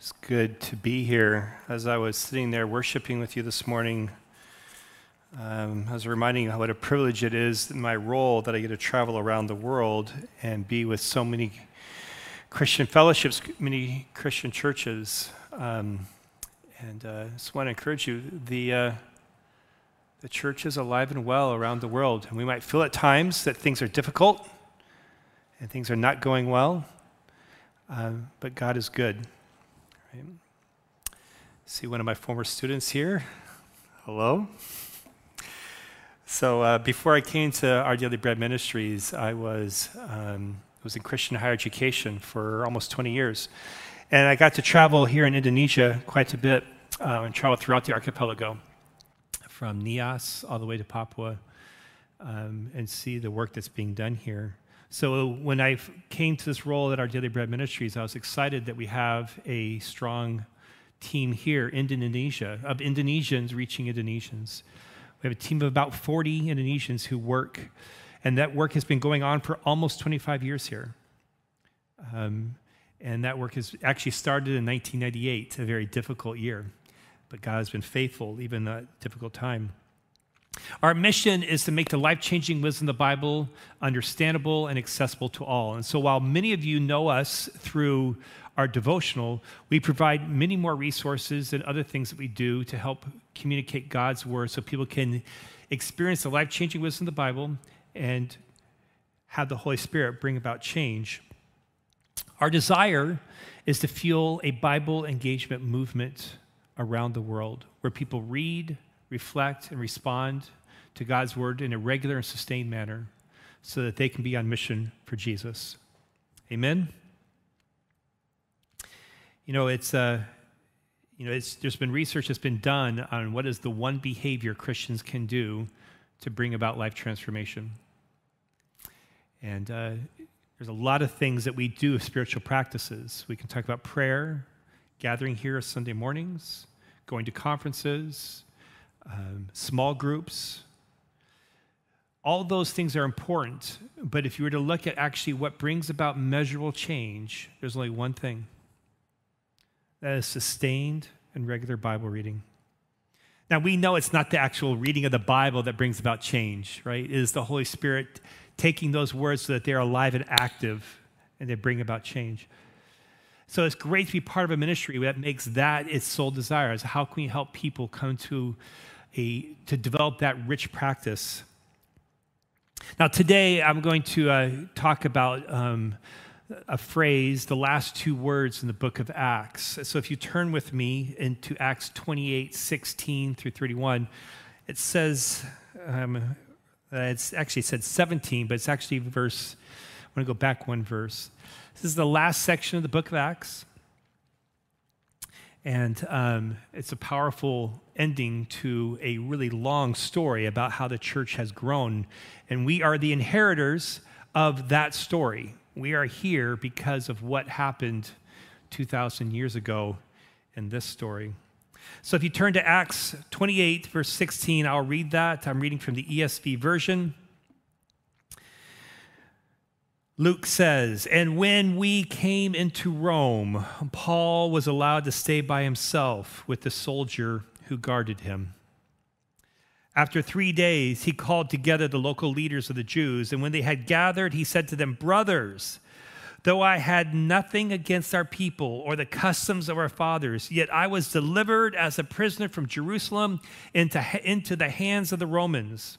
It's good to be here. As I was sitting there worshiping with you this morning, um, I was reminding you how what a privilege it is in my role that I get to travel around the world and be with so many Christian fellowships, many Christian churches. Um, and uh, I just want to encourage you the, uh, the church is alive and well around the world. And we might feel at times that things are difficult and things are not going well, um, but God is good. See one of my former students here. Hello. So uh, before I came to Our Daily Bread Ministries, I was um, was in Christian higher education for almost 20 years, and I got to travel here in Indonesia quite a bit uh, and travel throughout the archipelago, from Nias all the way to Papua, um, and see the work that's being done here. So when I came to this role at our Daily Bread Ministries, I was excited that we have a strong team here in Indonesia of Indonesians reaching Indonesians. We have a team of about 40 Indonesians who work, and that work has been going on for almost 25 years here. Um, and that work has actually started in 1998, a very difficult year. But God has been faithful even in that difficult time. Our mission is to make the life changing wisdom of the Bible understandable and accessible to all. And so, while many of you know us through our devotional, we provide many more resources and other things that we do to help communicate God's word so people can experience the life changing wisdom of the Bible and have the Holy Spirit bring about change. Our desire is to fuel a Bible engagement movement around the world where people read, reflect, and respond to God's word in a regular and sustained manner so that they can be on mission for Jesus. Amen? You know, it's, uh, you know, it's, there's been research that's been done on what is the one behavior Christians can do to bring about life transformation. And uh, there's a lot of things that we do, spiritual practices. We can talk about prayer, gathering here Sunday mornings, going to conferences, um, small groups. All those things are important, but if you were to look at actually what brings about measurable change, there's only one thing that is sustained and regular Bible reading. Now, we know it's not the actual reading of the Bible that brings about change, right? It is the Holy Spirit taking those words so that they're alive and active and they bring about change. So it's great to be part of a ministry that makes that its sole desire. Is how can we help people come to a, to develop that rich practice. Now, today I'm going to uh, talk about um, a phrase, the last two words in the book of Acts. So if you turn with me into Acts 28 16 through 31, it says, um, it's actually said 17, but it's actually verse, I'm going to go back one verse. This is the last section of the book of Acts. And um, it's a powerful ending to a really long story about how the church has grown. And we are the inheritors of that story. We are here because of what happened 2,000 years ago in this story. So if you turn to Acts 28, verse 16, I'll read that. I'm reading from the ESV version. Luke says, And when we came into Rome, Paul was allowed to stay by himself with the soldier who guarded him. After three days, he called together the local leaders of the Jews, and when they had gathered, he said to them, Brothers, though I had nothing against our people or the customs of our fathers, yet I was delivered as a prisoner from Jerusalem into, into the hands of the Romans.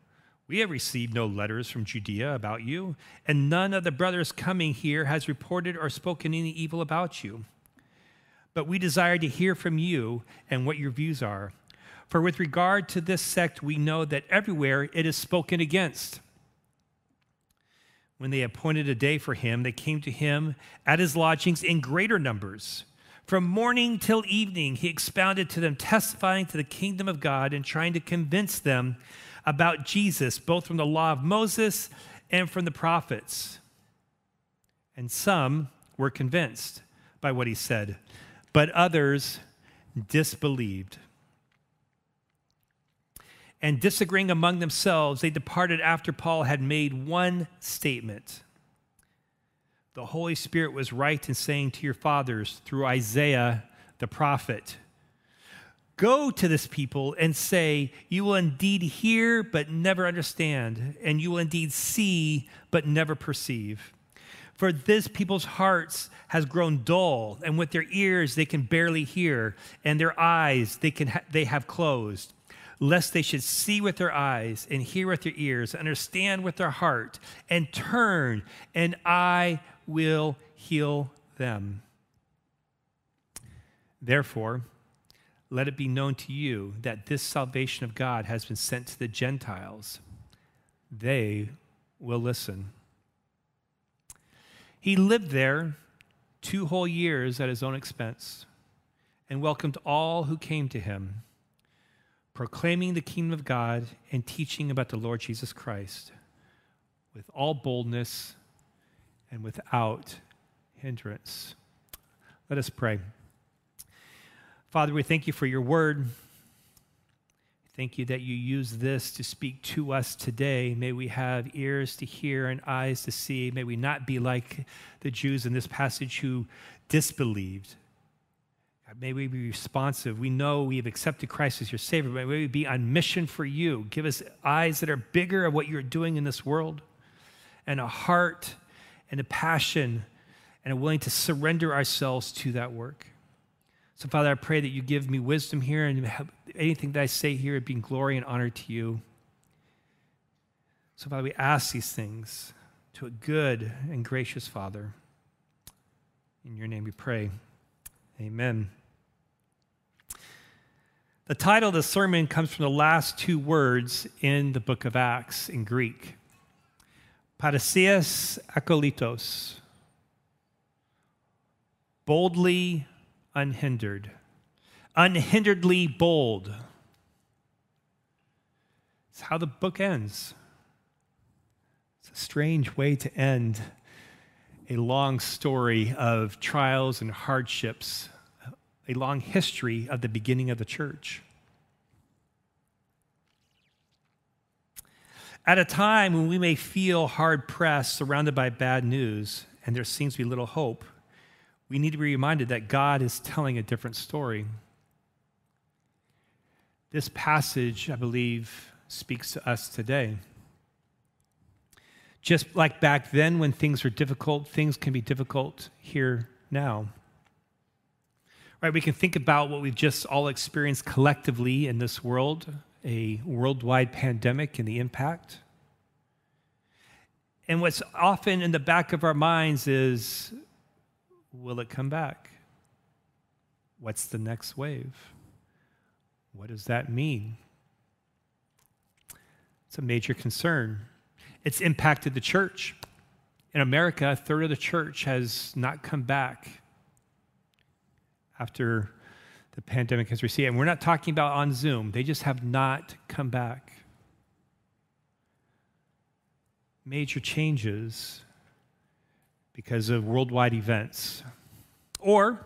we have received no letters from Judea about you, and none of the brothers coming here has reported or spoken any evil about you. But we desire to hear from you and what your views are. For with regard to this sect, we know that everywhere it is spoken against. When they appointed a day for him, they came to him at his lodgings in greater numbers. From morning till evening, he expounded to them, testifying to the kingdom of God and trying to convince them about Jesus, both from the law of Moses and from the prophets. And some were convinced by what he said, but others disbelieved. And disagreeing among themselves, they departed after Paul had made one statement. The Holy Spirit was right in saying to your fathers through Isaiah the prophet, Go to this people and say, You will indeed hear, but never understand, and you will indeed see, but never perceive. For this people's hearts has grown dull, and with their ears they can barely hear, and their eyes they, can ha- they have closed lest they should see with their eyes and hear with their ears, understand with their heart, and turn, and I will heal them. Therefore, let it be known to you that this salvation of God has been sent to the Gentiles. They will listen. He lived there two whole years at his own expense and welcomed all who came to him proclaiming the kingdom of God and teaching about the Lord Jesus Christ with all boldness and without hindrance. Let us pray. Father, we thank you for your word. Thank you that you use this to speak to us today. May we have ears to hear and eyes to see. May we not be like the Jews in this passage who disbelieved May we be responsive. We know we have accepted Christ as your Savior. May we be on mission for you. Give us eyes that are bigger of what you're doing in this world, and a heart and a passion and a willing to surrender ourselves to that work. So, Father, I pray that you give me wisdom here and anything that I say here it be glory and honor to you. So, Father, we ask these things to a good and gracious Father. In your name we pray. Amen. The title of the sermon comes from the last two words in the book of Acts in Greek Parasias akolitos, boldly unhindered, unhinderedly bold. It's how the book ends. It's a strange way to end a long story of trials and hardships a long history of the beginning of the church. At a time when we may feel hard pressed, surrounded by bad news, and there seems to be little hope, we need to be reminded that God is telling a different story. This passage, I believe, speaks to us today. Just like back then when things were difficult, things can be difficult here now. Right, we can think about what we've just all experienced collectively in this world, a worldwide pandemic and the impact. And what's often in the back of our minds is will it come back? What's the next wave? What does that mean? It's a major concern. It's impacted the church. In America, a third of the church has not come back after the pandemic has receded. And we're not talking about on Zoom, they just have not come back. Major changes because of worldwide events. Or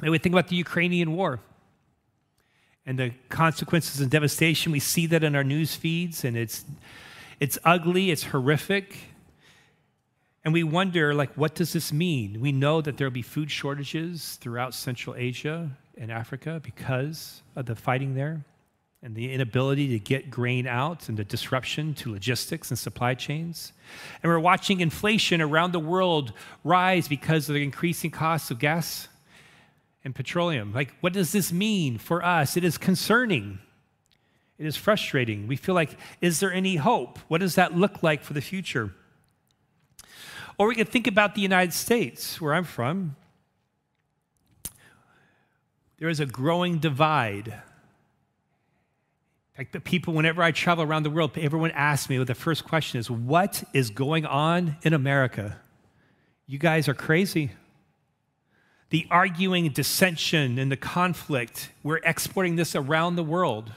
maybe we think about the Ukrainian war and the consequences and devastation. We see that in our news feeds, and it's, it's ugly, it's horrific. And we wonder, like, what does this mean? We know that there'll be food shortages throughout Central Asia and Africa because of the fighting there and the inability to get grain out and the disruption to logistics and supply chains. And we're watching inflation around the world rise because of the increasing costs of gas and petroleum. Like, what does this mean for us? It is concerning. It is frustrating. We feel like, is there any hope? What does that look like for the future? Or we could think about the United States, where I'm from. There is a growing divide. Like the people, whenever I travel around the world, everyone asks me, well, the first question is, What is going on in America? You guys are crazy. The arguing, dissension, and the conflict, we're exporting this around the world.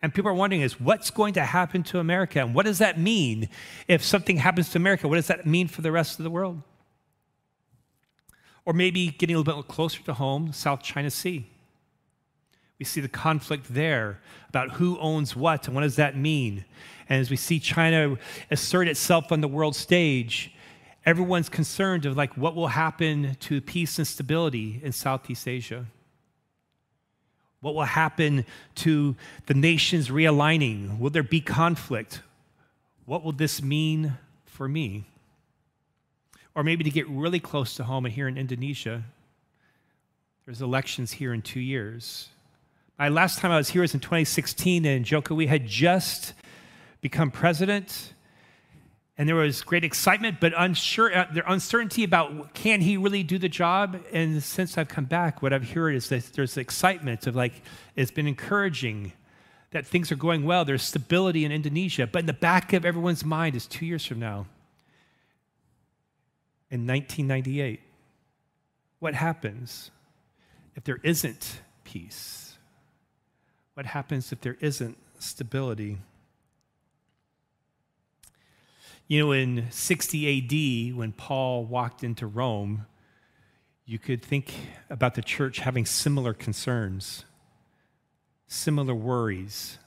And people are wondering is what's going to happen to America? And what does that mean if something happens to America? What does that mean for the rest of the world? Or maybe getting a little bit closer to home, South China Sea. We see the conflict there about who owns what and what does that mean. And as we see China assert itself on the world stage, everyone's concerned of like what will happen to peace and stability in Southeast Asia. What will happen to the nations realigning? Will there be conflict? What will this mean for me? Or maybe to get really close to home and here in Indonesia, there's elections here in two years. My last time I was here was in 2016, and Jokowi had just become president. And there was great excitement, but unsure, uh, there uncertainty about can he really do the job. And since I've come back, what I've heard is that there's excitement of like it's been encouraging that things are going well. There's stability in Indonesia, but in the back of everyone's mind is two years from now, in 1998, what happens if there isn't peace? What happens if there isn't stability? You know, in 60 AD, when Paul walked into Rome, you could think about the church having similar concerns, similar worries.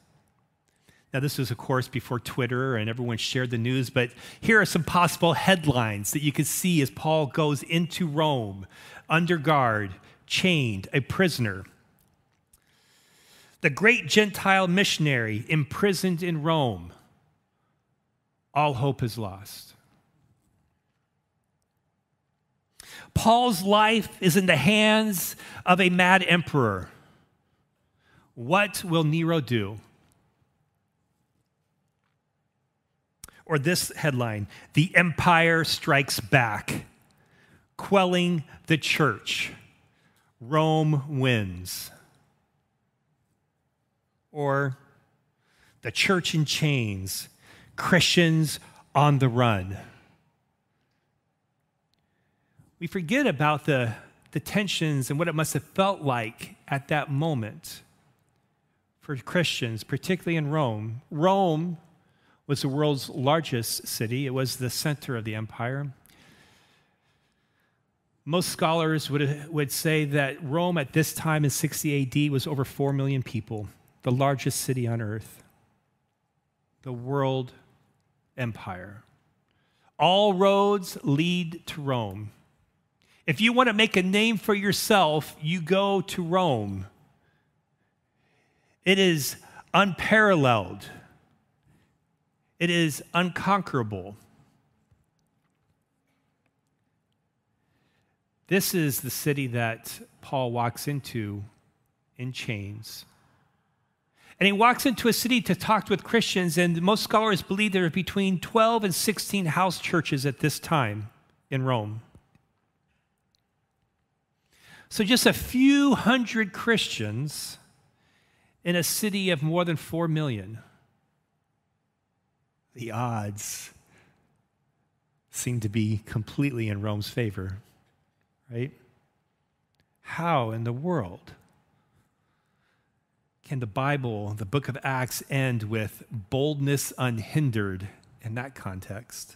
Now, this was, of course, before Twitter and everyone shared the news, but here are some possible headlines that you could see as Paul goes into Rome, under guard, chained, a prisoner the great Gentile missionary imprisoned in Rome, all hope is lost. Paul's life is in the hands of a mad emperor. What will Nero do? Or this headline The Empire Strikes Back, quelling the church. Rome wins or the church in chains, Christians on the run. We forget about the, the tensions and what it must have felt like at that moment for Christians, particularly in Rome. Rome was the world's largest city, it was the center of the empire. Most scholars would, would say that Rome at this time in 60 AD was over 4 million people the largest city on earth, the world empire. All roads lead to Rome. If you want to make a name for yourself, you go to Rome. It is unparalleled, it is unconquerable. This is the city that Paul walks into in chains. And he walks into a city to talk with Christians, and most scholars believe there are between 12 and 16 house churches at this time in Rome. So, just a few hundred Christians in a city of more than 4 million. The odds seem to be completely in Rome's favor, right? How in the world? Can the Bible, the book of Acts, end with boldness unhindered in that context?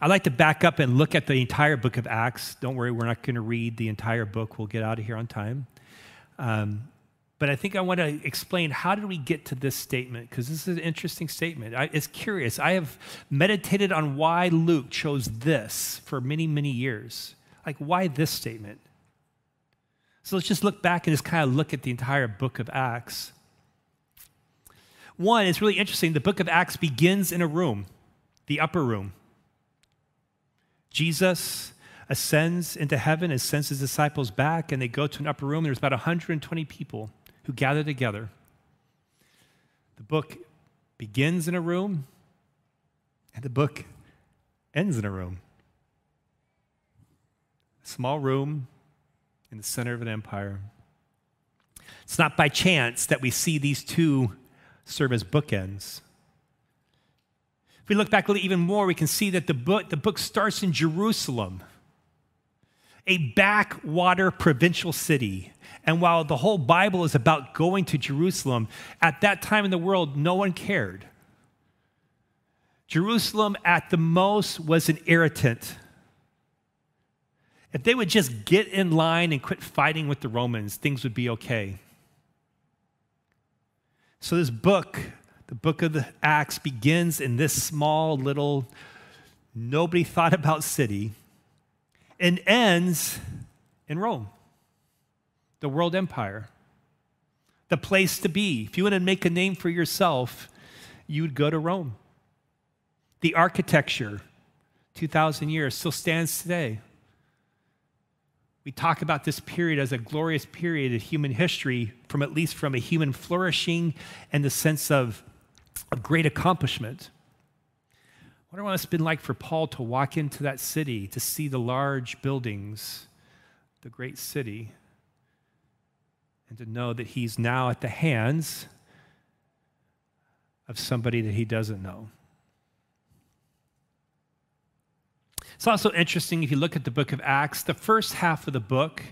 I'd like to back up and look at the entire book of Acts. Don't worry, we're not going to read the entire book. We'll get out of here on time. Um, but I think I want to explain how did we get to this statement because this is an interesting statement. I, it's curious. I have meditated on why Luke chose this for many, many years. Like, why this statement? So let's just look back and just kind of look at the entire book of Acts. One, it's really interesting. The book of Acts begins in a room, the upper room. Jesus ascends into heaven and sends his disciples back, and they go to an upper room. There's about 120 people who gather together. The book begins in a room, and the book ends in a room. A small room, in the center of an empire. It's not by chance that we see these two serve as bookends. If we look back a little even more, we can see that the book, the book starts in Jerusalem, a backwater provincial city. And while the whole Bible is about going to Jerusalem, at that time in the world, no one cared. Jerusalem, at the most, was an irritant. If they would just get in line and quit fighting with the Romans, things would be okay. So, this book the book of the Acts begins in this small little, nobody thought about city and ends in Rome, the world empire, the place to be. If you want to make a name for yourself, you would go to Rome. The architecture, 2,000 years, still stands today. We talk about this period as a glorious period of human history, from at least from a human flourishing and the sense of a great accomplishment. I wonder what it's been like for Paul to walk into that city, to see the large buildings, the great city, and to know that he's now at the hands of somebody that he doesn't know. It's also interesting if you look at the book of Acts, the first half of the book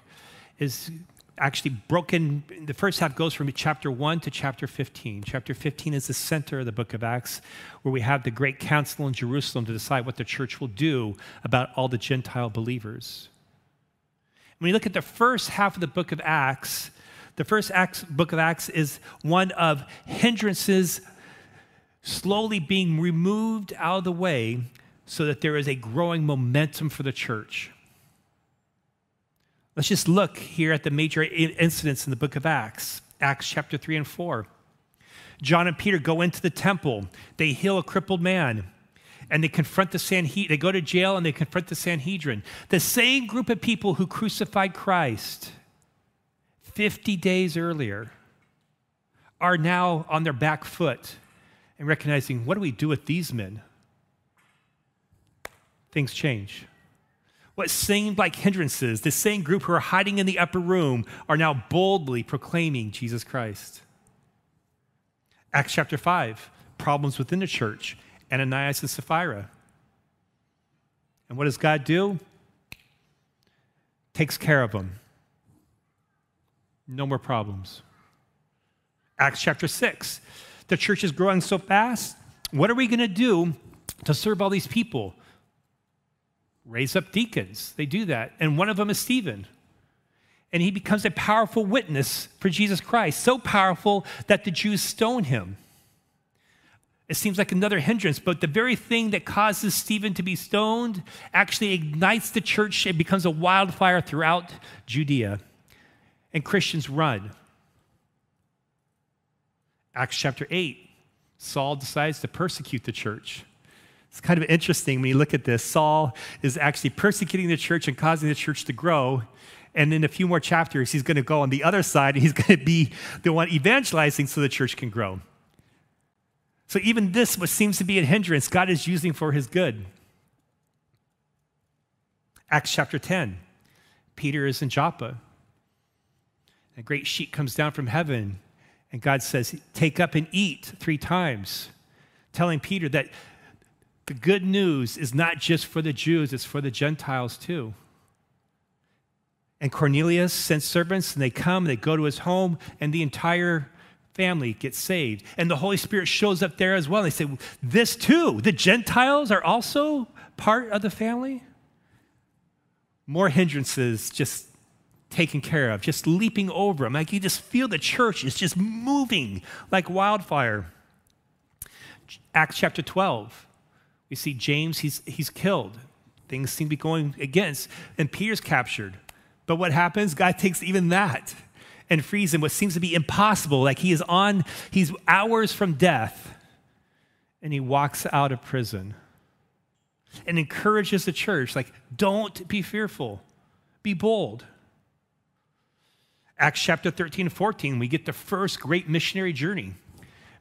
is actually broken. The first half goes from chapter 1 to chapter 15. Chapter 15 is the center of the book of Acts, where we have the great council in Jerusalem to decide what the church will do about all the Gentile believers. When you look at the first half of the book of Acts, the first Acts, book of Acts is one of hindrances slowly being removed out of the way so that there is a growing momentum for the church. Let's just look here at the major incidents in the book of Acts, Acts chapter 3 and 4. John and Peter go into the temple, they heal a crippled man, and they confront the Sanhedrin. They go to jail and they confront the Sanhedrin. The same group of people who crucified Christ 50 days earlier are now on their back foot and recognizing what do we do with these men? Things change. What seemed like hindrances, the same group who are hiding in the upper room, are now boldly proclaiming Jesus Christ. Acts chapter 5, problems within the church, Ananias and Sapphira. And what does God do? Takes care of them. No more problems. Acts chapter 6, the church is growing so fast. What are we going to do to serve all these people? Raise up deacons. They do that. And one of them is Stephen. And he becomes a powerful witness for Jesus Christ, so powerful that the Jews stone him. It seems like another hindrance, but the very thing that causes Stephen to be stoned actually ignites the church. It becomes a wildfire throughout Judea. And Christians run. Acts chapter 8 Saul decides to persecute the church. It's kind of interesting when you look at this. Saul is actually persecuting the church and causing the church to grow. And in a few more chapters, he's going to go on the other side and he's going to be the one evangelizing so the church can grow. So even this, what seems to be a hindrance, God is using for his good. Acts chapter 10. Peter is in Joppa. A great sheet comes down from heaven, and God says, Take up and eat three times, telling Peter that the good news is not just for the Jews, it's for the Gentiles too. And Cornelius sends servants, and they come, and they go to his home, and the entire family gets saved. And the Holy Spirit shows up there as well. They say, This too, the Gentiles are also part of the family? More hindrances just taken care of, just leaping over them. Like you just feel the church is just moving like wildfire. Acts chapter 12. We see James, he's, he's killed. Things seem to be going against, and Peter's captured. But what happens? God takes even that and frees him, what seems to be impossible. Like he is on, he's hours from death, and he walks out of prison and encourages the church, like, don't be fearful, be bold. Acts chapter 13 and 14, we get the first great missionary journey.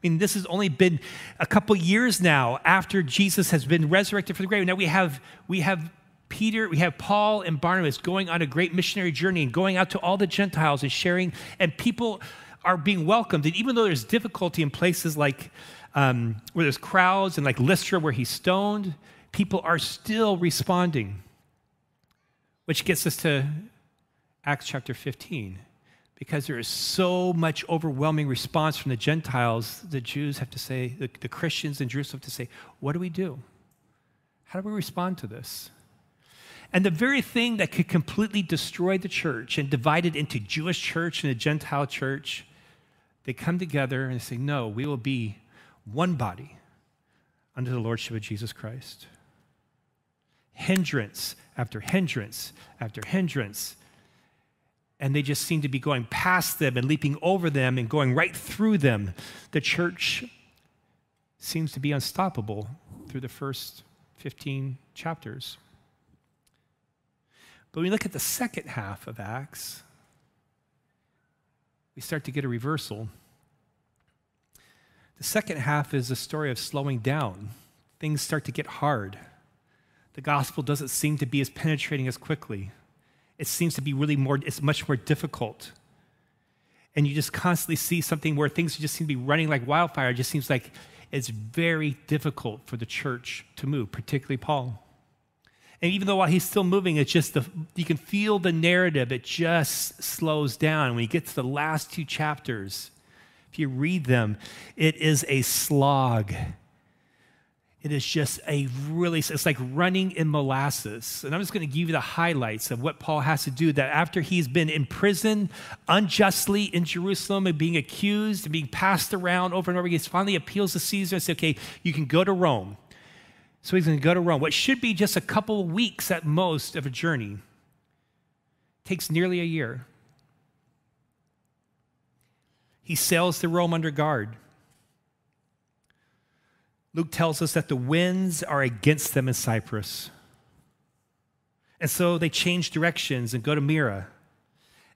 Mean, this has only been a couple years now after Jesus has been resurrected from the grave. Now we have, we have Peter, we have Paul and Barnabas going on a great missionary journey and going out to all the Gentiles and sharing, and people are being welcomed. And even though there's difficulty in places like um, where there's crowds and like Lystra where he's stoned, people are still responding. Which gets us to Acts chapter 15. Because there is so much overwhelming response from the Gentiles, the Jews have to say, the, the Christians in Jerusalem have to say, what do we do? How do we respond to this? And the very thing that could completely destroy the church and divide it into Jewish church and a Gentile church, they come together and say, No, we will be one body under the lordship of Jesus Christ. Hindrance after hindrance after hindrance. And they just seem to be going past them and leaping over them and going right through them. The church seems to be unstoppable through the first 15 chapters. But when we look at the second half of Acts, we start to get a reversal. The second half is a story of slowing down. Things start to get hard. The gospel doesn't seem to be as penetrating as quickly. It seems to be really more, it's much more difficult. And you just constantly see something where things just seem to be running like wildfire. It just seems like it's very difficult for the church to move, particularly Paul. And even though while he's still moving, it's just the, you can feel the narrative, it just slows down. When you get to the last two chapters, if you read them, it is a slog. It is just a really, it's like running in molasses. And I'm just going to give you the highlights of what Paul has to do that after he's been imprisoned unjustly in Jerusalem and being accused and being passed around over and over again, he finally appeals to Caesar and says, okay, you can go to Rome. So he's going to go to Rome. What should be just a couple of weeks at most of a journey takes nearly a year. He sails to Rome under guard. Luke tells us that the winds are against them in Cyprus. And so they change directions and go to Myra.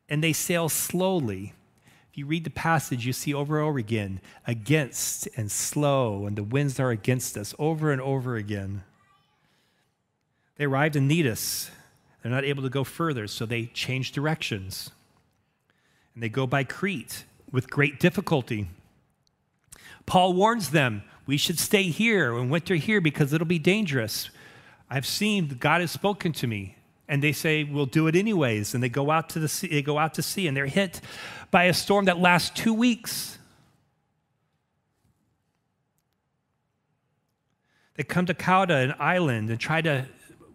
And they sail slowly if you read the passage, you see over and over again against and slow, and the winds are against us over and over again. They arrived in Cnidus. They're not able to go further, so they change directions. And they go by Crete with great difficulty. Paul warns them we should stay here and winter here because it'll be dangerous. I've seen God has spoken to me and they say we'll do it anyways and they go out to the sea they go out to sea and they're hit by a storm that lasts two weeks they come to Cauda, an island, and try to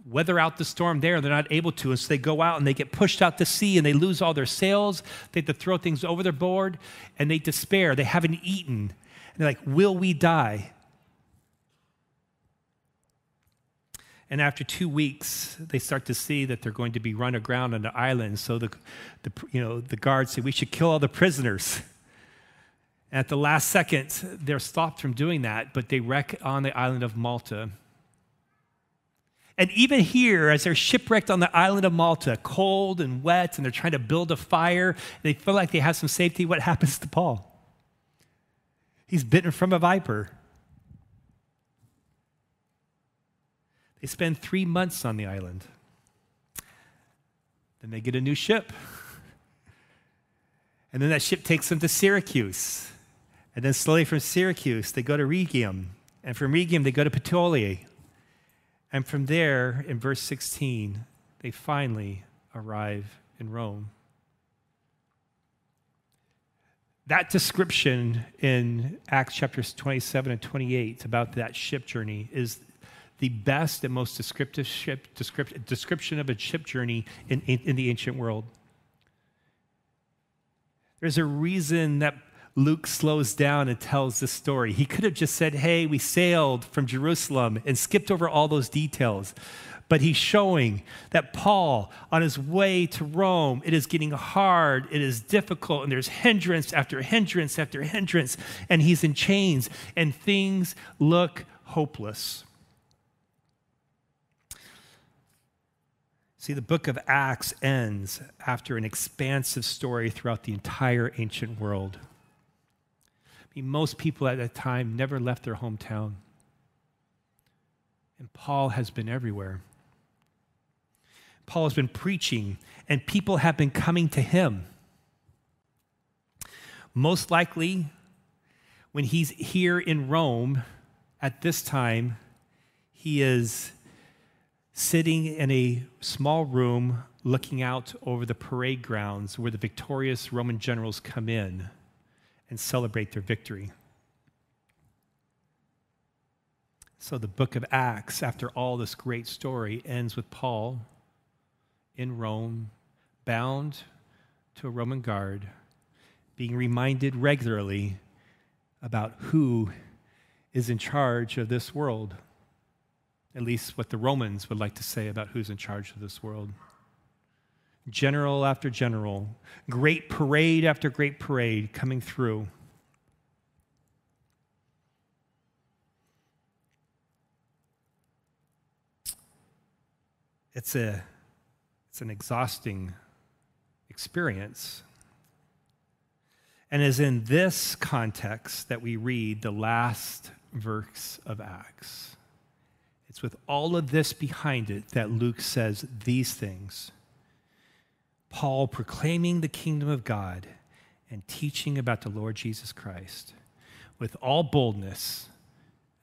weather out the storm there. They're not able to, and so they go out and they get pushed out to sea and they lose all their sails. They have to throw things over their board and they despair. They haven't eaten. And they're like, Will we die? And after two weeks, they start to see that they're going to be run aground on the island. So the, the, you know, the guards say, We should kill all the prisoners. And at the last second, they're stopped from doing that, but they wreck on the island of Malta. And even here, as they're shipwrecked on the island of Malta, cold and wet, and they're trying to build a fire, they feel like they have some safety. What happens to Paul? He's bitten from a viper. They spend three months on the island. Then they get a new ship. And then that ship takes them to Syracuse. And then slowly from Syracuse, they go to Rhegium. And from Rhegium, they go to Puteoli. And from there, in verse 16, they finally arrive in Rome. That description in Acts chapters 27 and 28 about that ship journey is the best and most descriptive ship, descript, description of a ship journey in, in, in the ancient world. There's a reason that Luke slows down and tells the story. He could have just said, Hey, we sailed from Jerusalem and skipped over all those details. But he's showing that Paul, on his way to Rome, it is getting hard, it is difficult, and there's hindrance after hindrance after hindrance, and he's in chains, and things look hopeless. See, the book of Acts ends after an expansive story throughout the entire ancient world. I mean, most people at that time never left their hometown. And Paul has been everywhere. Paul has been preaching, and people have been coming to him. Most likely, when he's here in Rome at this time, he is sitting in a small room looking out over the parade grounds where the victorious Roman generals come in and celebrate their victory. So the book of Acts, after all this great story, ends with Paul in Rome, bound to a Roman guard, being reminded regularly about who is in charge of this world. At least what the Romans would like to say about who's in charge of this world. General after general, great parade after great parade coming through. It's, a, it's an exhausting experience. And is in this context that we read the last verse of Acts. It's with all of this behind it that Luke says these things. Paul proclaiming the kingdom of God and teaching about the Lord Jesus Christ with all boldness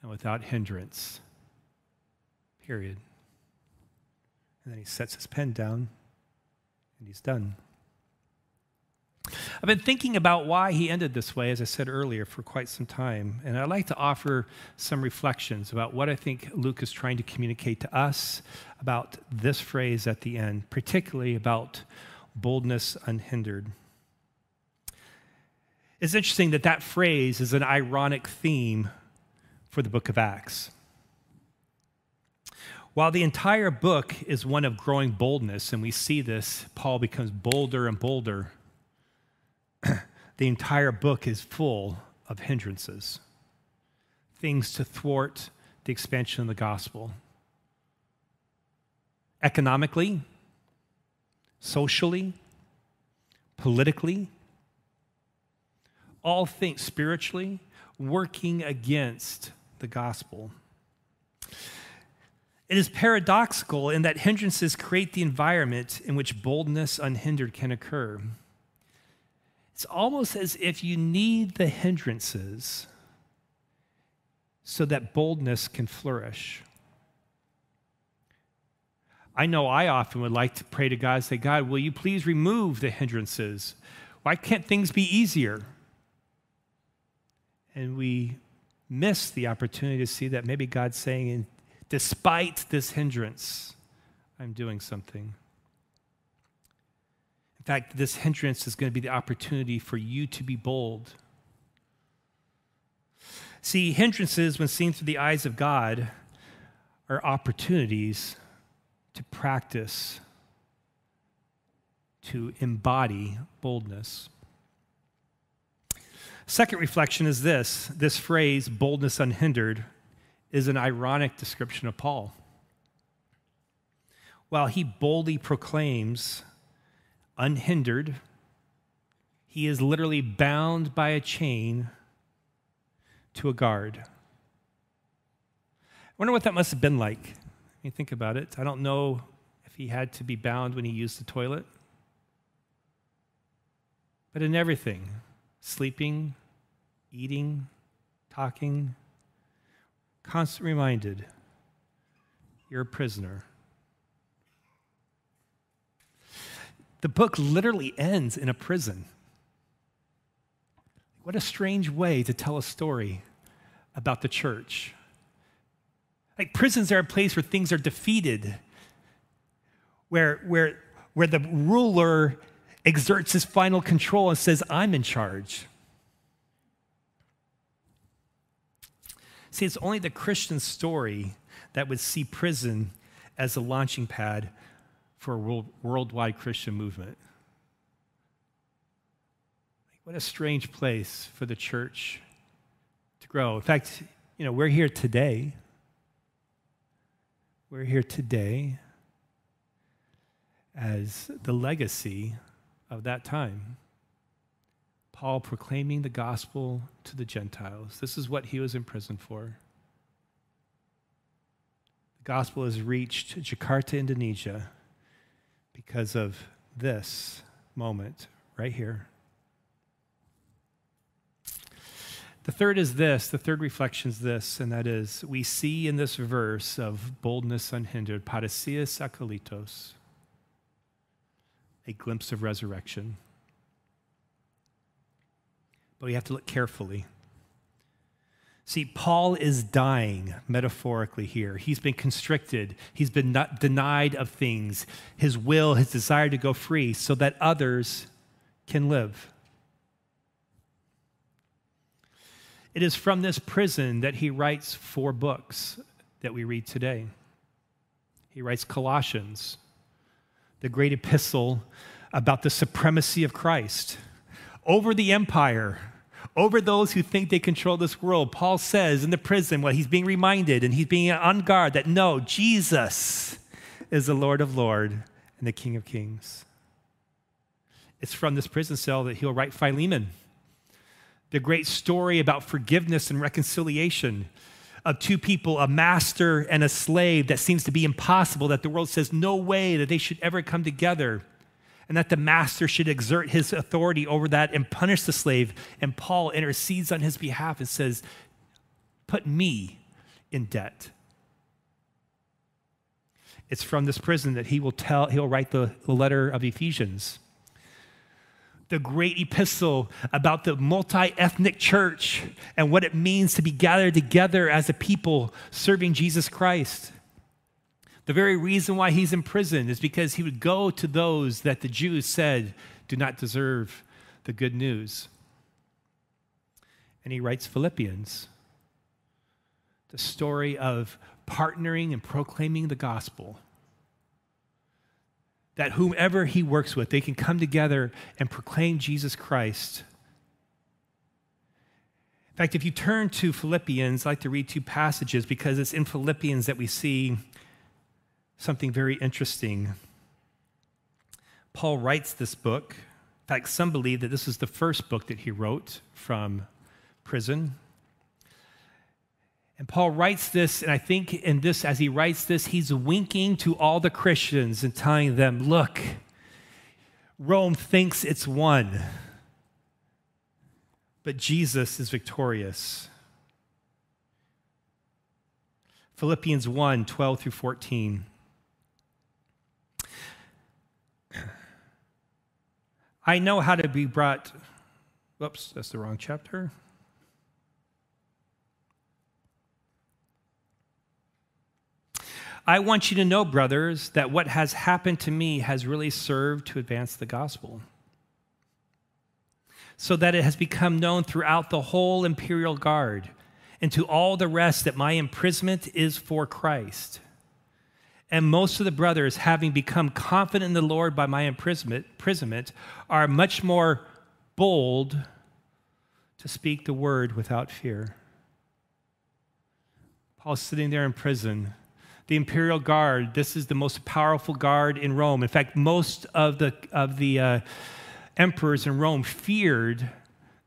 and without hindrance. Period. And then he sets his pen down and he's done. I've been thinking about why he ended this way, as I said earlier, for quite some time. And I'd like to offer some reflections about what I think Luke is trying to communicate to us about this phrase at the end, particularly about boldness unhindered. It's interesting that that phrase is an ironic theme for the book of Acts. While the entire book is one of growing boldness, and we see this, Paul becomes bolder and bolder the entire book is full of hindrances, things to thwart the expansion of the gospel. Economically, socially, politically, all things spiritually, working against the gospel. It is paradoxical in that hindrances create the environment in which boldness unhindered can occur. It's almost as if you need the hindrances so that boldness can flourish. I know I often would like to pray to God say, God, will you please remove the hindrances? Why can't things be easier? And we miss the opportunity to see that maybe God's saying, despite this hindrance, I'm doing something. In fact, this hindrance is going to be the opportunity for you to be bold. See, hindrances, when seen through the eyes of God, are opportunities to practice, to embody boldness. Second reflection is this this phrase, boldness unhindered, is an ironic description of Paul. While he boldly proclaims unhindered. He is literally bound by a chain to a guard. I wonder what that must have been like. you think about it. I don't know if he had to be bound when he used the toilet. But in everything, sleeping, eating, talking, constant reminded, you're a prisoner. The book literally ends in a prison. What a strange way to tell a story about the church. Like prisons are a place where things are defeated, where, where, where the ruler exerts his final control and says, I'm in charge. See, it's only the Christian story that would see prison as a launching pad for a world, worldwide Christian movement. What a strange place for the church to grow. In fact, you know, we're here today. We're here today as the legacy of that time. Paul proclaiming the gospel to the Gentiles. This is what he was in prison for. The gospel has reached Jakarta, Indonesia because of this moment right here. The third is this the third reflection is this, and that is we see in this verse of boldness unhindered, parasias akalitos, a glimpse of resurrection. But we have to look carefully. See, Paul is dying metaphorically here. He's been constricted, he's been denied of things, his will, his desire to go free, so that others can live. It is from this prison that he writes four books that we read today. He writes Colossians, the great epistle about the supremacy of Christ over the empire, over those who think they control this world. Paul says in the prison, well, he's being reminded and he's being on guard that no, Jesus is the Lord of Lords and the King of Kings. It's from this prison cell that he'll write Philemon the great story about forgiveness and reconciliation of two people, a master and a slave, that seems to be impossible, that the world says no way that they should ever come together, and that the master should exert his authority over that and punish the slave. And Paul intercedes on his behalf and says, Put me in debt. It's from this prison that he will tell, he'll write the, letter of Ephesians the great epistle about the multi ethnic church and what it means to be gathered together as a people serving Jesus Christ. The very reason why he's in prison is because he would go to those that the Jews said do not deserve the good news. And he writes Philippians, the story of partnering and proclaiming the gospel that whomever he works with, they can come together and proclaim Jesus Christ. In fact, if you turn to Philippians, I'd like to read two passages because it's in Philippians that we see something very interesting. Paul writes this book. In fact, some believe that this is the first book that he wrote from prison. And Paul writes this, and I think in this, as he writes this, he's winking to all the Christians and telling them, look, Rome thinks it's won, but Jesus is victorious. Philippians 1 12 through 14. I know how to be brought, whoops, that's the wrong chapter. I want you to know, brothers, that what has happened to me has really served to advance the gospel. So that it has become known throughout the whole imperial guard and to all the rest that my imprisonment is for Christ. And most of the brothers, having become confident in the Lord by my imprisonment, are much more bold to speak the word without fear. Paul's sitting there in prison the imperial guard. This is the most powerful guard in Rome. In fact, most of the, of the uh, emperors in Rome feared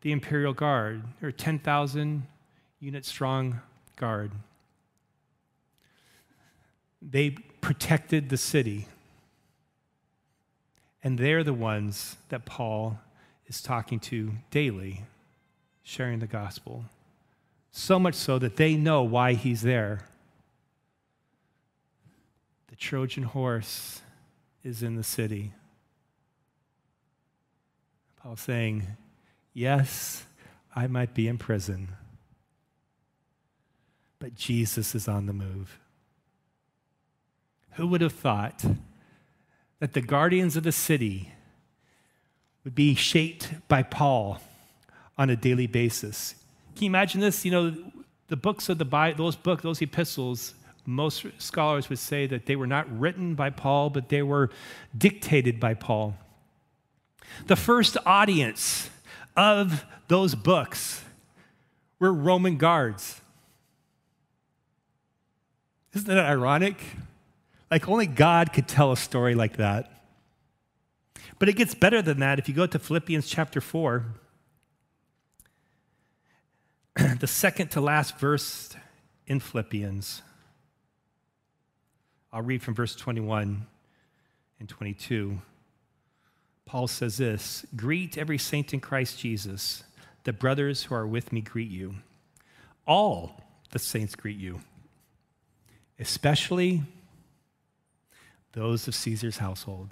the imperial guard. They're 10,000 unit strong guard. They protected the city. And they're the ones that Paul is talking to daily, sharing the gospel. So much so that they know why he's there. The Trojan horse is in the city. Paul saying, Yes, I might be in prison, but Jesus is on the move. Who would have thought that the guardians of the city would be shaped by Paul on a daily basis? Can you imagine this? You know, the books of the Bible, those books, those epistles, most scholars would say that they were not written by Paul, but they were dictated by Paul. The first audience of those books were Roman guards. Isn't that ironic? Like, only God could tell a story like that. But it gets better than that if you go to Philippians chapter 4. the second to last verse in Philippians. I'll read from verse 21 and and 22, Paul says this Greet every saint in Christ Jesus. The brothers who are with me greet you. All the saints greet you, especially those of Caesar's household.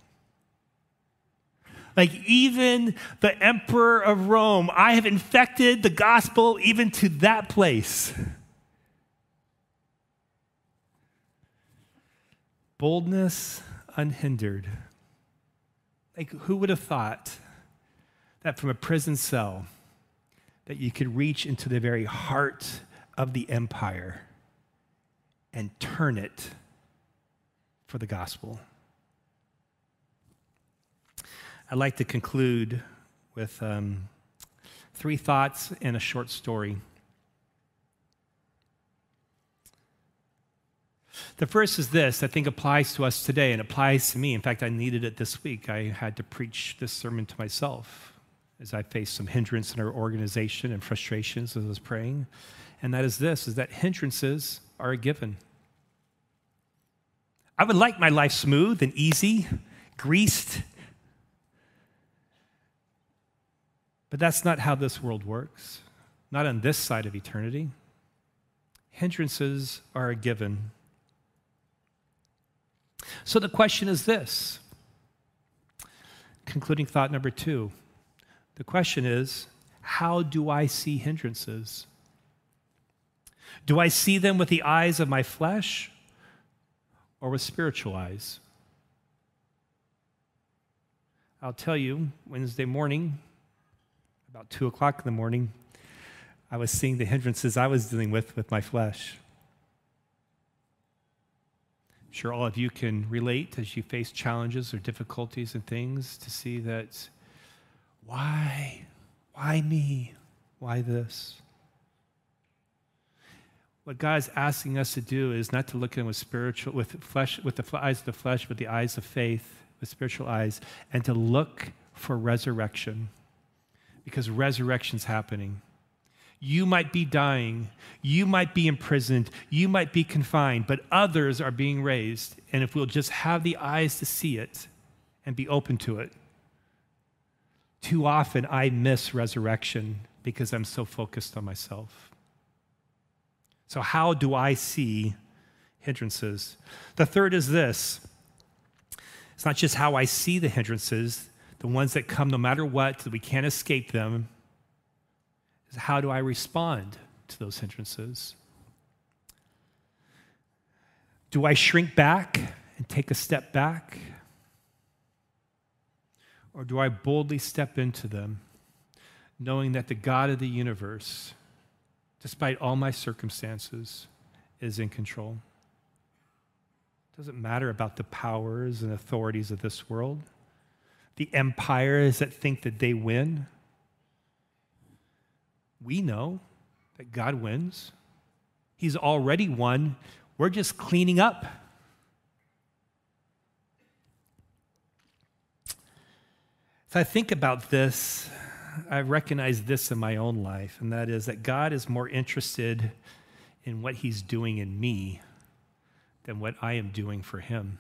Like, even the emperor of Rome, I have infected the gospel even to that place. Boldness unhindered. Like, who would have thought that from a prison cell that you could reach into the very heart of the empire and turn it for the gospel? I'd like to conclude with um, three thoughts and a short story. The first is this, I think applies to us today and applies to me. In fact, I needed it this week. I had to preach this sermon to myself as I faced some hindrance in our organization and frustrations as I was praying. And that is this is that hindrances are a given. I would like my life smooth and easy, greased. But that's not how this world works, not on this side of eternity. Hindrances are a given. So the question is this concluding thought number two. The question is how do I see hindrances? Do I see them with the eyes of my flesh or with spiritual eyes? I'll tell you, Wednesday morning, about 2 o'clock in the morning, I was seeing the hindrances I was dealing with with my flesh. I'm sure all of you can relate as you face challenges or difficulties and things to see that why? Why me? Why this? What God is asking us to do is not to look at him with spiritual, with flesh, with the eyes of the flesh, but the eyes of faith, with spiritual eyes, and to look for resurrection. Because resurrection's happening. You might be dying. You might be imprisoned. You might be confined, but others are being raised. And if we'll just have the eyes to see it and be open to it, too often I miss resurrection because I'm so focused on myself. So, how do I see hindrances? The third is this it's not just how I see the hindrances, the ones that come no matter what, that we can't escape them is how do I respond to those hindrances? Do I shrink back and take a step back? Or do I boldly step into them, knowing that the God of the universe, despite all my circumstances, is in control? It doesn't matter about the powers and authorities of this world, the empires that think that they win we know that God wins. He's already won. We're just cleaning up. As I think about this, I recognize this in my own life, and that is that God is more interested in what He's doing in me than what I am doing for Him.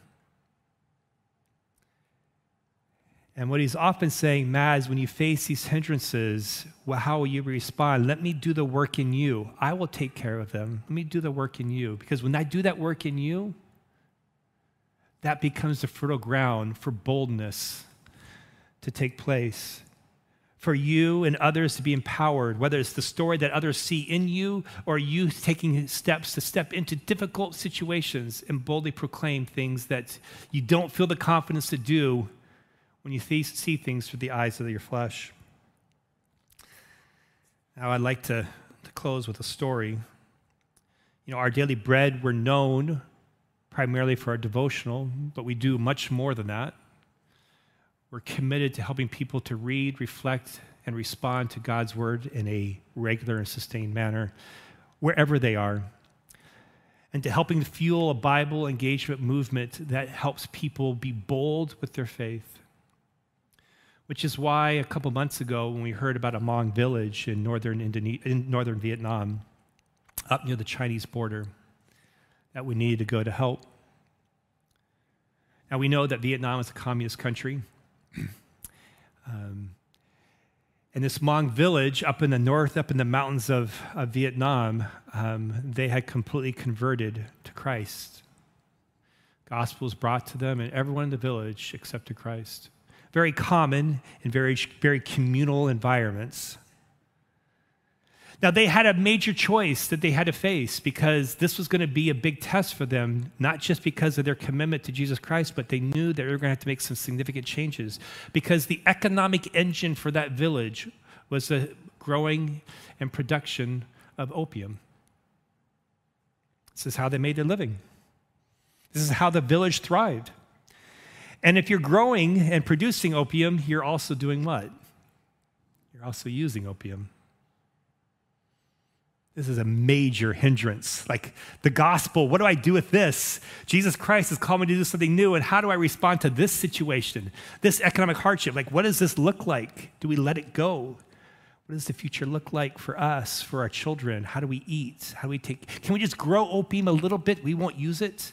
And what he's often saying, Maz, when you face these hindrances, well, how will you respond? Let me do the work in you. I will take care of them. Let me do the work in you. Because when I do that work in you, that becomes the fertile ground for boldness to take place. For you and others to be empowered, whether it's the story that others see in you or you taking steps to step into difficult situations and boldly proclaim things that you don't feel the confidence to do when you see things through the eyes of your flesh. Now, I'd like to, to close with a story. You know, our daily bread, we're known primarily for our devotional, but we do much more than that. We're committed to helping people to read, reflect, and respond to God's word in a regular and sustained manner wherever they are. And to helping fuel a Bible engagement movement that helps people be bold with their faith which is why a couple months ago, when we heard about a Hmong village in northern, Indone- in northern Vietnam, up near the Chinese border, that we needed to go to help. Now, we know that Vietnam is a communist country. Um, in this Hmong village up in the north, up in the mountains of, of Vietnam, um, they had completely converted to Christ. Gospel was brought to them, and everyone in the village accepted Christ. Very common in very, very communal environments. Now, they had a major choice that they had to face because this was going to be a big test for them, not just because of their commitment to Jesus Christ, but they knew they were going to have to make some significant changes because the economic engine for that village was the growing and production of opium. This is how they made their living, this is how the village thrived. And if you're growing and producing opium, you're also doing what? You're also using opium. This is a major hindrance. Like the gospel, what do I do with this? Jesus Christ has called me to do something new, and how do I respond to this situation, this economic hardship? Like, what does this look like? Do we let it go? What does the future look like for us, for our children? How do we eat? How do we take? Can we just grow opium a little bit? We won't use it.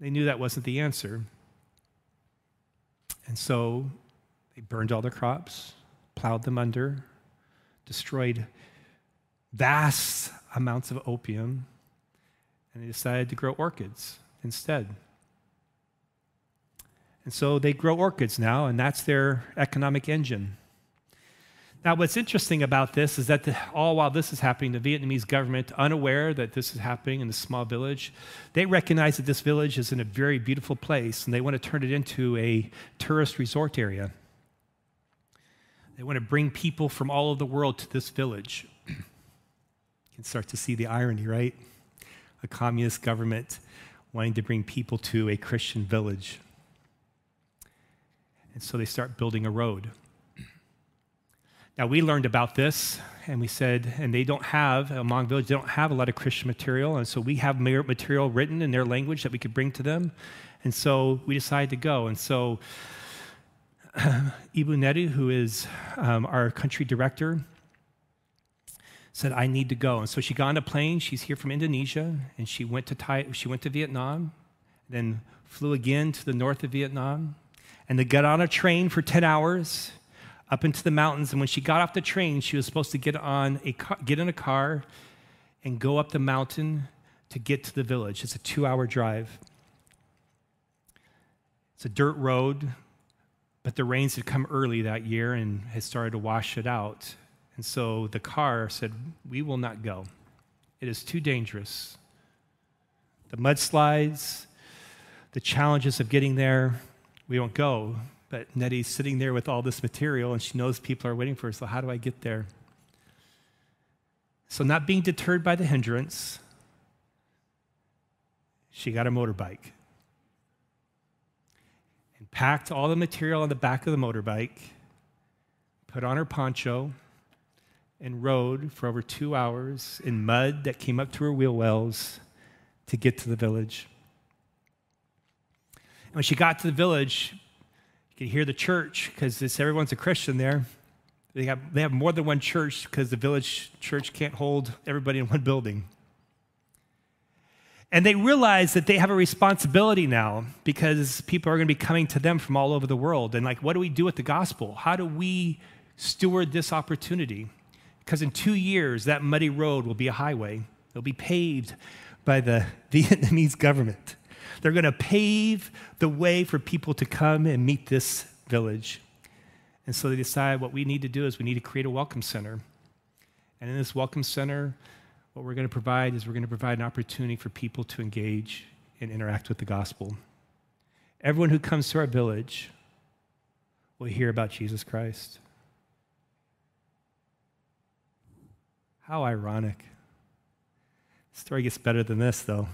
They knew that wasn't the answer. And so they burned all their crops, plowed them under, destroyed vast amounts of opium, and they decided to grow orchids instead. And so they grow orchids now, and that's their economic engine. Now, what's interesting about this is that the, all while this is happening, the Vietnamese government, unaware that this is happening in this small village, they recognize that this village is in a very beautiful place and they want to turn it into a tourist resort area. They want to bring people from all over the world to this village can start to see the irony, right? A communist government wanting to bring people to a Christian village. And so they start building a road. Now, we learned about this, and we said, and they don't have, Hmong Village, they don't have a lot of Christian material, and so we have material written in their language that we could bring to them. And so we decided to go. And so Ibu Neri, who is um, our country director, said, I need to go. And so she got on a plane. She's here from Indonesia, and she went to, Thai, she went to Vietnam, then flew again to the north of Vietnam, and they got on a train for 10 hours up into the mountains. And when she got off the train, she was supposed to get, on a car, get in a car and go up the mountain to get to the village. It's a two hour drive. It's a dirt road, but the rains had come early that year and had started to wash it out. And so the car said, We will not go. It is too dangerous. The mudslides, the challenges of getting there, we won't go. But Nettie's sitting there with all this material and she knows people are waiting for her. So, how do I get there? So, not being deterred by the hindrance, she got a motorbike and packed all the material on the back of the motorbike, put on her poncho, and rode for over two hours in mud that came up to her wheel wells to get to the village. And when she got to the village, you could hear the church because everyone's a Christian there. They have, they have more than one church because the village church can't hold everybody in one building. And they realize that they have a responsibility now because people are going to be coming to them from all over the world. And, like, what do we do with the gospel? How do we steward this opportunity? Because in two years, that muddy road will be a highway. It'll be paved by the Vietnamese government. They're going to pave the way for people to come and meet this village. And so they decide what we need to do is we need to create a welcome center. And in this welcome center, what we're going to provide is we're going to provide an opportunity for people to engage and interact with the gospel. Everyone who comes to our village will hear about Jesus Christ. How ironic. The story gets better than this, though.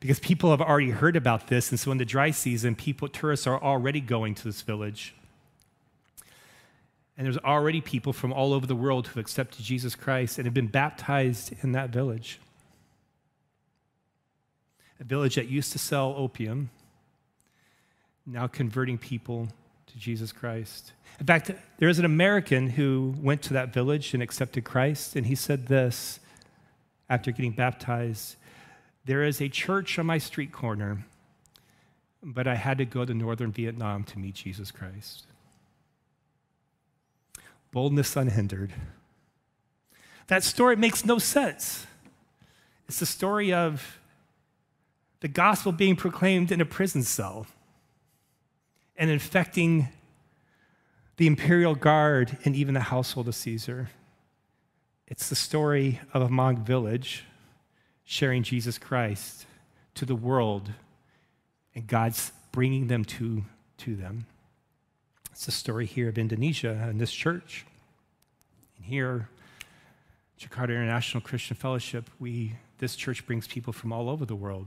Because people have already heard about this, and so in the dry season, people, tourists are already going to this village. And there's already people from all over the world who have accepted Jesus Christ and have been baptized in that village. A village that used to sell opium, now converting people to Jesus Christ. In fact, there is an American who went to that village and accepted Christ, and he said this after getting baptized There is a church on my street corner but I had to go to northern Vietnam to meet Jesus Christ. Boldness unhindered. That story makes no sense. It's the story of the gospel being proclaimed in a prison cell and infecting the imperial guard and even the household of Caesar. It's the story of a Hmong village sharing Jesus Christ to the world and God's bringing them to, to them. It's the story here of Indonesia and this church. And here, Jakarta International Christian Fellowship, we, this church brings people from all over the world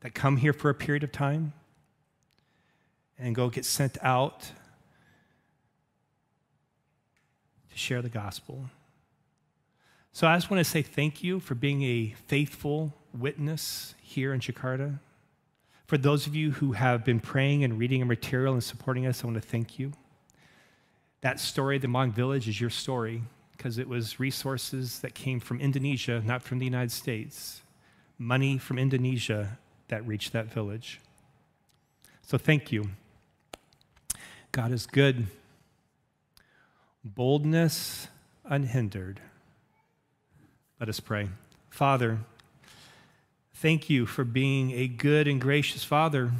that come here for a period of time and go get sent out to share the gospel. So I just want to say thank you for being a faithful witness here in Jakarta. For those of you who have been praying and reading our material and supporting us, I want to thank you. That story, the Hmong village, is your story because it was resources that came from Indonesia, not from the United States. Money from Indonesia that reached that village. So thank you. God is good. Boldness unhindered. Let us pray. Father, thank you for being a good and gracious Father,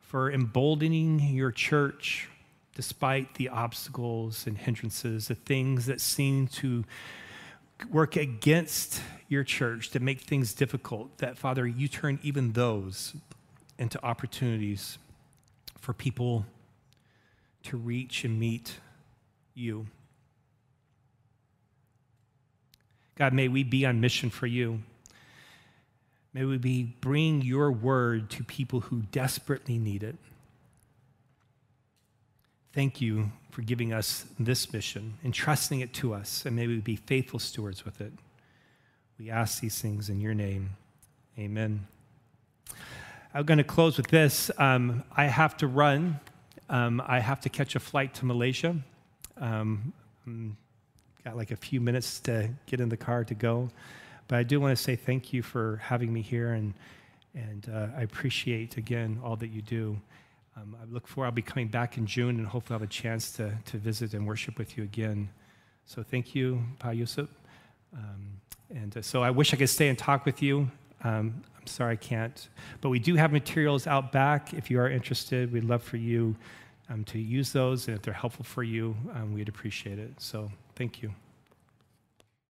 for emboldening your church despite the obstacles and hindrances, the things that seem to work against your church to make things difficult, that, Father, you turn even those into opportunities for people to reach and meet you. God, may we be on mission for you. May we be bringing your word to people who desperately need it. Thank you for giving us this mission, entrusting it to us, and may we be faithful stewards with it. We ask these things in your name. Amen. I'm going to close with this. Um, I have to run. Um, I have to catch a flight to Malaysia. Um, mm, got like a few minutes to get in the car to go. But I do want to say thank you for having me here, and, and uh, I appreciate, again, all that you do. Um, I look forward, I'll be coming back in June, and hopefully I'll have a chance to, to visit and worship with you again. So thank you, Pa Yusuf. Um, and uh, so I wish I could stay and talk with you. Sorry I can't. But we do have materials out back. If you are interested, we'd love for you um, to use those. And if they're helpful for you, um, we'd appreciate it. So thank you.